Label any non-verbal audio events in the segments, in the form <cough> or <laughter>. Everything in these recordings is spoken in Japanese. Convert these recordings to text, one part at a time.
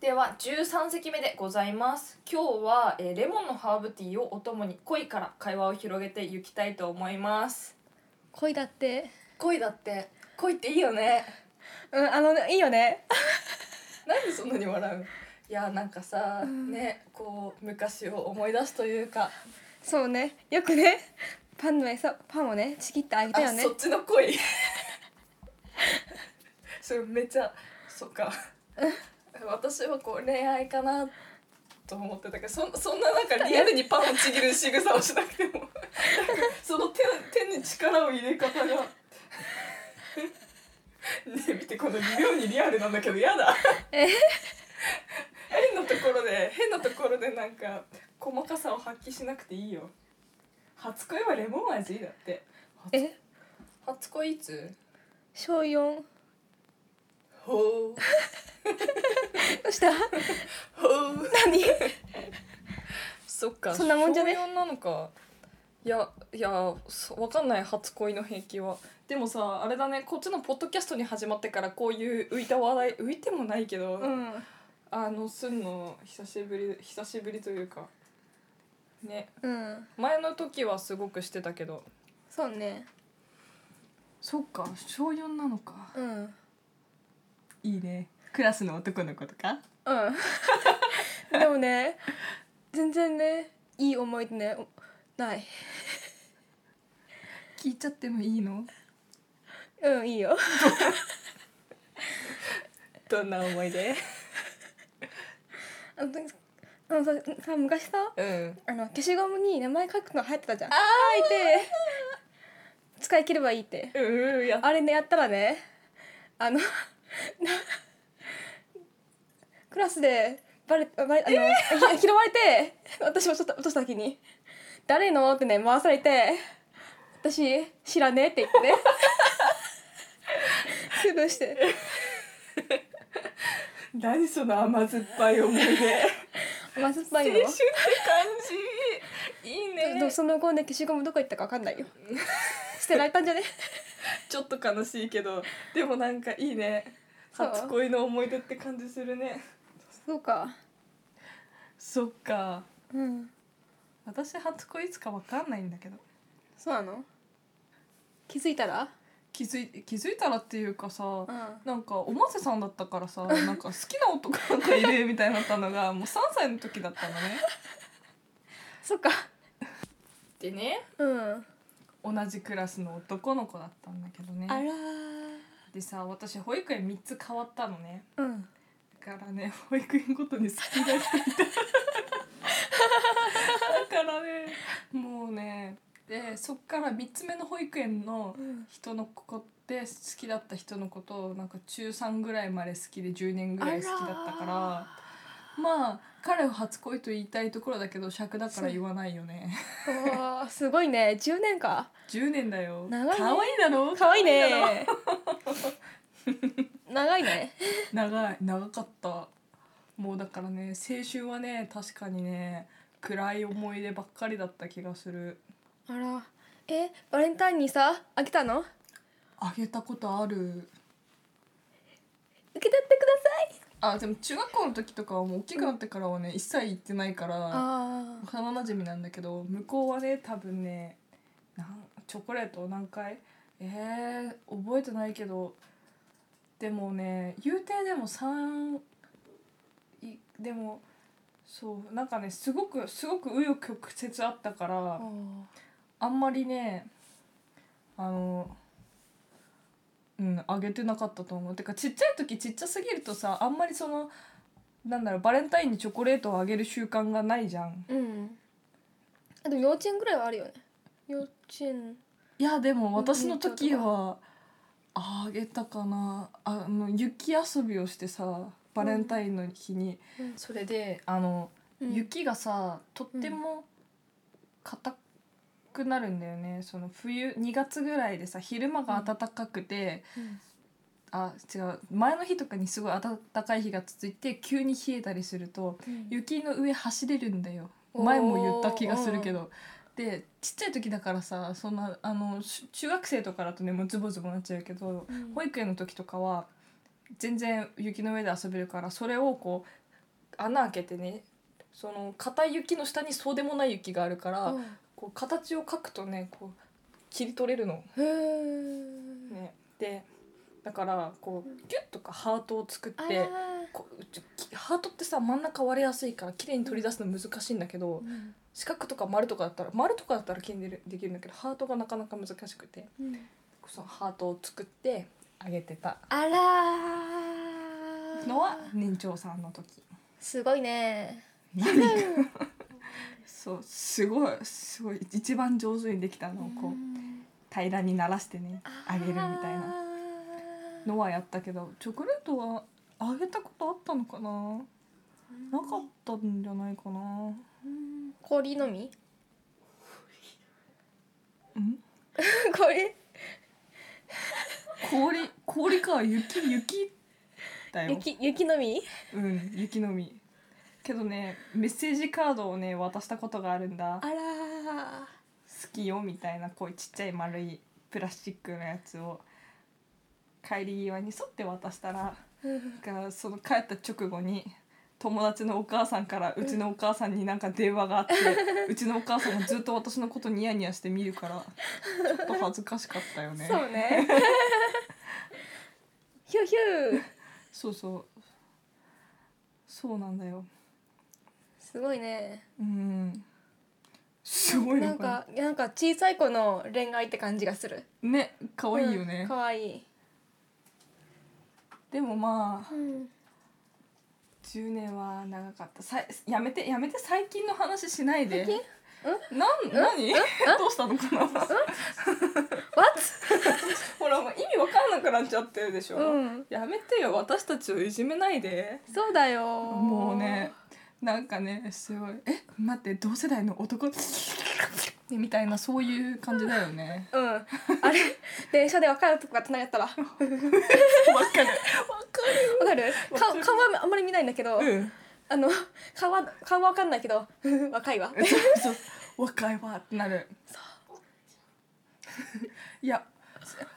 では13席目でございます。今日は、えーレモンのハーブティーをお供に恋から会話を広げていきたいと思います。恋だって？恋だって？恋っていいよね。うんあのいいよね。<laughs> なんでそんなに笑う？いやなんかさ、うん。ねこう昔を思い出すというか。そうね。よくねパンの餌パンをねちぎってあげたよね。あそっちの恋。<laughs> それめっちゃそっか私はこう恋愛かなと思ってたけどそそんななんかリアルにパンをちぎる仕草をしなくても。その手手に力を入れ方が。ねえ見てこの妙にリアルなんだけどやだ。え？変なところで変なところでなんか細かさを発揮しなくていいよ。初恋はレモン味だって。え？初恋いつ？小四？ほうどうした？何そっか。そんなもんじゃね？小四なのか。いやいやそわかんない初恋の平気は。でもさあれだね。こっちのポッドキャストに始まってからこういう浮いた話題浮いてもないけど、うん。あのすんの久しぶり久しぶりというか。ね。うん。前の時はすごくしてたけど。そうね。そっか小4なのか。うん。いいねクラスの男の子とか？うん。<laughs> でもね全然ねいい思い出ねおない。<laughs> 聞いちゃってもいいの？うんいいよ。<laughs> どんな思い出？あのあのささ昔さうん。あの消しゴムに名前書くの流行ってたじゃん。あ書いて使い切ればいいって。うんやっあれねやったらねあのなクラスでバレあの、ひ拾われて私もちょっと落とした時に「誰の?」ってね回されて「私知らねえ」って言ってね。<laughs> スルーして。何その甘酸っぱい思い出。甘酸っぱいの青春って感じ。いいね。でもその後ね消しゴムどこ行ったか分かんないよ。捨てられたんじゃね？ちょっと悲しいけどでもなんかいいね。初恋の思い出って感じするねそうか。そっか。うん。私初恋いつかわかんないんだけど。そうなの？気づいたら？気づい気づいたらっていうかさ、うん。なんかおませさんだったからさ <laughs> なんか好きな男の子いるみたいになったのがもう3歳の時だったのね。そっか。でねうん。同じクラスの男の子だったんだけどね。あらー。でさ私保育園3つ変わったのね。うん。だからね保育園ごとに好きな人いただからね。もうねでそっから3つ目の保育園のうん人の子って好きだった人のことをなんか中3ぐらいまで好きで10年ぐらい好きだったから。まあ彼を初恋と言いたいところだけど尺だから言わないよね。すごいね。10年か。10年だよ。長いね。可愛いだろ？可愛い可だろ？ね長いね。<laughs> 長い長かった。もうだからね青春はね確かにね暗い思い出ばっかりだった気がする。あら。えバレンタインにさあげたの？あげたことある。受け取ってください。あでも中学校の時とかはもう大きくなってからはね一切行ってないからあ幼なじみなんだけど向こうはね多分ねなんチョコレートを何回？えー、覚えてないけどでもね言うてでも3いでもそうなんかねすごくすごく紆余曲折あったからああんまりねあのうんあげてなかったと思う。てかちっちゃい時ちっちゃすぎるとさあんまりそのなんだろうバレンタインにチョコレートをあげる習慣がないじゃん。うん。あでも幼稚園ぐらいはあるよね。幼稚園。いやでも私の時はあげたかな。あの雪遊びをしてさバレンタインの日に、うん。それであの、うん。雪がさとっても硬くなるんだよね。その冬2月ぐらいでさ昼間が暖かくて、あ違う前の日とかにすごい暖かい日が続いて急に冷えたりすると雪の上走れるんだよ。前も言った気がするけどでちっちゃい時だからさそんなあのし中学生とかだとねもうズボズボなっちゃうけど、うん。保育園の時とかは全然雪の上で遊べるからそれをこう穴開けてねその硬い雪の下にそうでもない雪があるから、うん。こう形を描くとねこう切り取れるの。ね、でだからこうギュッとかハートを作あってハートってさ真ん中割れやすいから綺麗に取り出すの難しいんだけど、うん。四角とか丸とかだったら丸とかだったら綺麗にでできるんだけどハートがなかなか難しくてうん。そのハートを作ってあげてた。あらー。のは年長さんの時。すごいね。何 <laughs> そうすごいすごい一番上手にできたのをこう平らにならしてねあげるみたいな。のはやったけどチョコレートはあげたことあったのかな？なかったんじゃないかな。氷のみ？うん？<laughs> 氷？氷氷か。雪雪だよ。雪雪のみ？うん雪のみ。けどねメッセージカードをね渡したことがあるんだ。あら好きよみたいなこういうちっちゃい丸いプラスチックのやつを。帰り際にそって渡したらー <laughs> がその帰った直後に友達のお母さんからうちのお母さんになんか電話があって、<laughs> うちのお母さんもずっと私のことニヤニヤして見るからちょっと恥ずかしかったよね。そうね。<laughs> ヒューヒュー。そうそう。そうなんだよ。すごいね。うん。すごいな。んのかかなんか小さい子の恋愛って感じがする。なね可愛いよね、かわいいでもまあうん。10年は長かった。さいやめてやめて最近の話しないで。最近？なん何？<laughs> どうしたのかな What? <laughs> ほらもう意味わかんなくなっちゃってるでしょ、うん。やめてよ。私たちをいじめないで。そうだよ。もうねなんかねすごい。え待って同世代の男？みたいなそういう感じだよね。うん。あれ電車で若い男が隣だったら。わかる。わかる。わかる。顔顔はあんまり見ないんだけど、るうん。あの顔は顔はわかんないけど若いわ。<laughs> そう若いわってなる。いや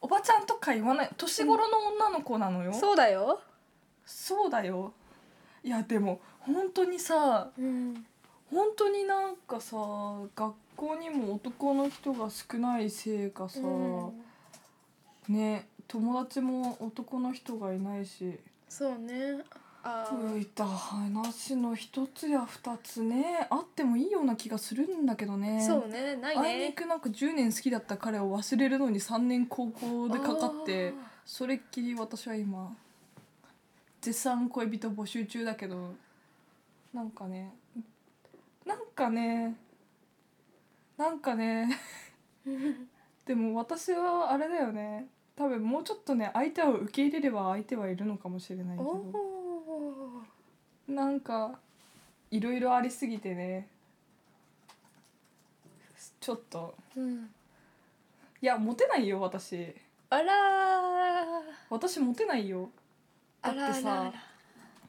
おばちゃんとか言わない。年頃の女の子なのよ、そうだよ、そうだよ。いやでも本当にさうん、本当になんかさ学校にも男の人が少ないせいかさ、ね友達も男の人がいないし。そうね。浮いた話の一つや二つねあってもいいような気がするんだけどね。そうねないあいにねくなんか10年好きだった彼を忘れるのに3年高校でかかってそれっきり私は今絶賛恋人募集中だけどなんかねなんかねなんかね。<laughs> でも私はあれだよね。多分もうちょっとね相手を受け入れれば相手はいるのかもしれないけおど。おなんかいろいろありすぎてね。ちょっと。ー、うん、いやモテないよ私。あら私モテないよ。ーだってさ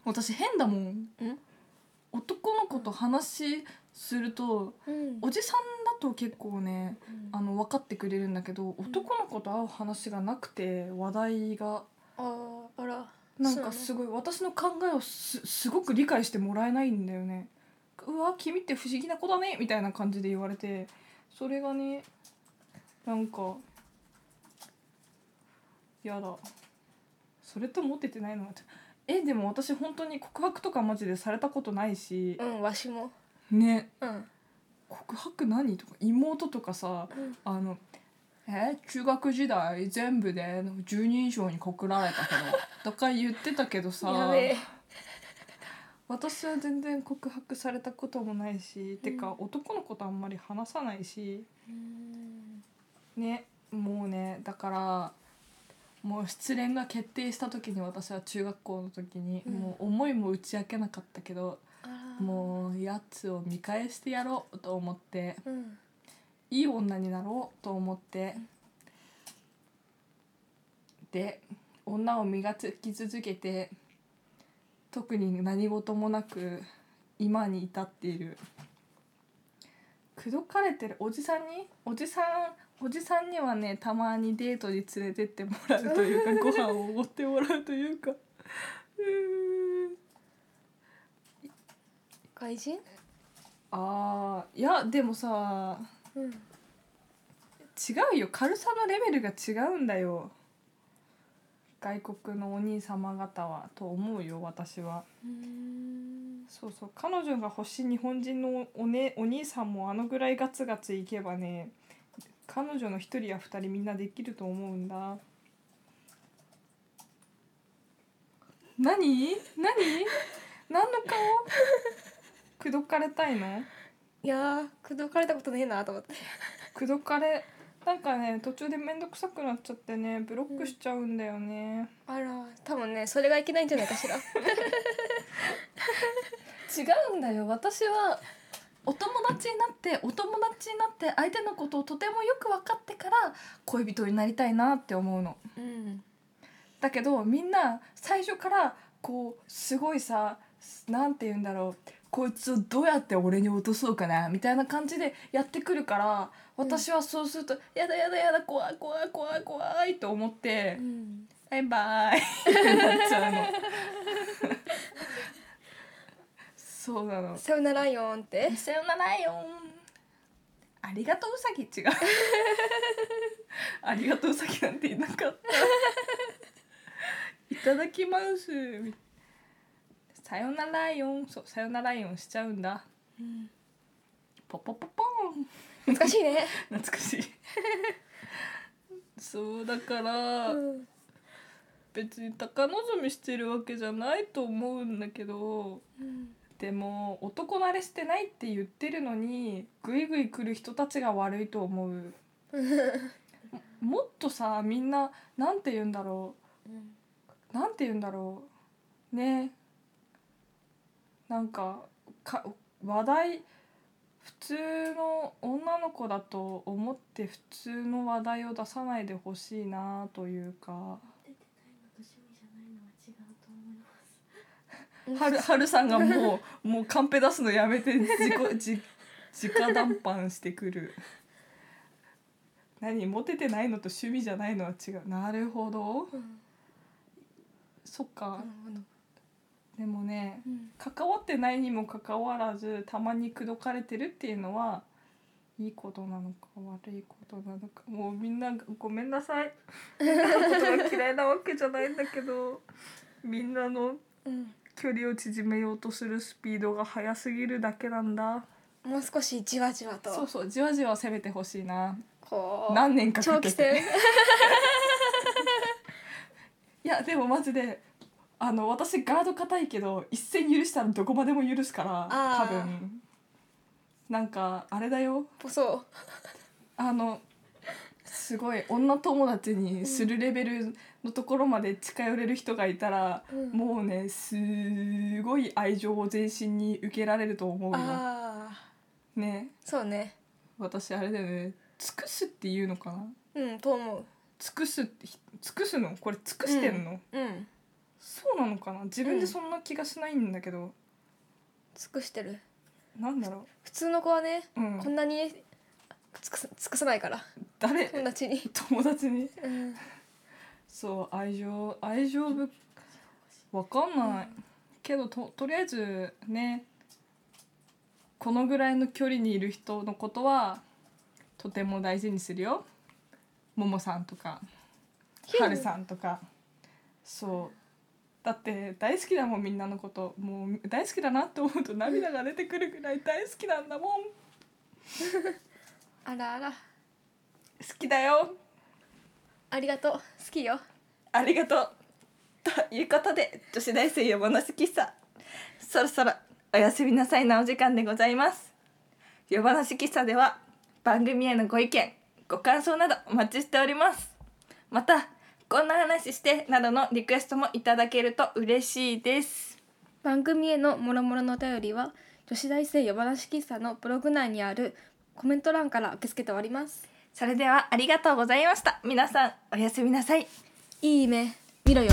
私変だもん。ん。男の子と話するとうん。おじさんだと結構ねあの分かってくれるんだけど男の子と会う話がなくて話題が。あーあら。なんかすごい私の考えをすすごく理解してもらえないんだよね。うわ君って不思議な子だねみたいな感じで言われてそれがねなんかやだ。それとモテてないの？はえでも私本当に告白とかマジでされたことないし。うんわしも。ね。うん告白何とか妹とかさあのえ中学時代全部で10人以上に告られたけど <laughs> とか言ってたけどさ私は全然告白されたこともないし、てか男の子とあんまり話さないしねもうねだからもう失恋が決定した時に私は中学校の時に、うん。もう思いも打ち明けなかったけどあもうやつを見返してやろうと思ってうん。いい女になろうと思ってで女を磨き続けて特に何事もなく今に至っている。口説かれてるおじさんにおじさんおじさんにはねたまにデートに連れてってもらうというか <laughs> ご飯をおごってもらうというかうーん外人？あーいやでもさうん。違うよ。軽さのレベルが違うんだよ。外国のお兄様方はと思うよ私は。うん。そうそう。彼女が欲しい日本人のお,、ね、お兄さんもあのぐらいガツガツいけばね彼女の一人や二人みんなできると思うんだ。何？何？何の顔？<laughs> 口説かれたいの？いやー口説かれたことねえなと思って。<laughs> 口説かれなんかね途中で面倒くさくなっちゃってねブロックしちゃうんだよね、あら多分ねそれがいけないんじゃないかしら。<laughs> 違うんだよ。私はお友達になってお友達になって相手のことをとてもよく分かってから恋人になりたいなって思うの。うん。だけどみんな最初からこうすごいさなんて言うんだろうこいつをどうやって俺に落とそうかなみたいな感じでやってくるから私はそうすると「やだやだやだ怖い怖い怖い怖い」と思ってうん「バイバイ」ってなっちゃうの。そうなの。さよならよんって。さよならよありがとううさぎ違う。ありがとううさぎなんて言いなかった。いただきますさよならよそうさよならよしちゃうんだ。ポポポポン。難しいね。懐かしい。<laughs> <laughs> そうだから、うん。別に高望みしてるわけじゃないと思うんだけどうん。でも男慣れしてないって言ってるのにグイグイ来る人たちが悪いと思う。<laughs> もっとさみんななんて言うんだろう。なんて言うんだろう。ねなんかか話題普通の女の子だと思って普通の話題を出さないでほしいなというか。はるは。るさんがもう <laughs> もうカンペ出すのやめて自己自直談判してくる。何モテてないのと趣味じゃないのは違う。なるほど。うん。そっか。うんでもねうん。関わってないにもかかわらずたまに口説かれてるっていうのはいいことなのか悪いことなのか。もうみんなごめんなさい。みんなのことが嫌いなわけじゃないんだけどみんなのうん。距離を縮めようとするスピードが速すぎるだけなんだ。もう少しじわじわと。そうそうじわじわ攻めてほしいな。こう。何年かか長期けて戦。<laughs> いやでもマジであの私ガード硬いけど一戦許したらどこまでも許すからあー。多分。なんかあれだよ。そあのすごい女友達にするレベルのところまで近寄れる人がいたら、うん。もうねすごい愛情を全身に受けられると思ううよ。ああね。そうね。私あれだよね。尽くすっていうのかな？うんと思う。尽くすってひ尽くすの？これ尽くしてんの、うんそうなのかな？自分でそんな気がしないんだけど、尽くしてる。なんだろ普通の子はね、う、うん。こ、んなに尽くさ尽くさないから。誰？友達に、友達に？うん、そう愛情愛情ぶわかんない、けどととりあえずねこのぐらいの距離にいる人のことはとても大事にするよ。ももさんとかはるさんとか。そうだって大好きだもんみんなのこと。もう大好きだなって思うと涙が出てくるぐらい大好きなんだもん。好あらあら。きだよ。ありがとう。好きよ。ありがとう。ということで女子大生夜話喫茶。そろそろおやすみなさいなお時間でございます。夜話喫茶では番組へのご意見ご感想などお待ちしております。またこんな話してなどのリクエストもいただけると嬉しいです。番組へのもろもろのお便りは女子大生夜話喫茶のブログ内にあるコメント欄から受け付けております。それではありがとうございました。皆さんおやすみなさい。いい夢見ろよ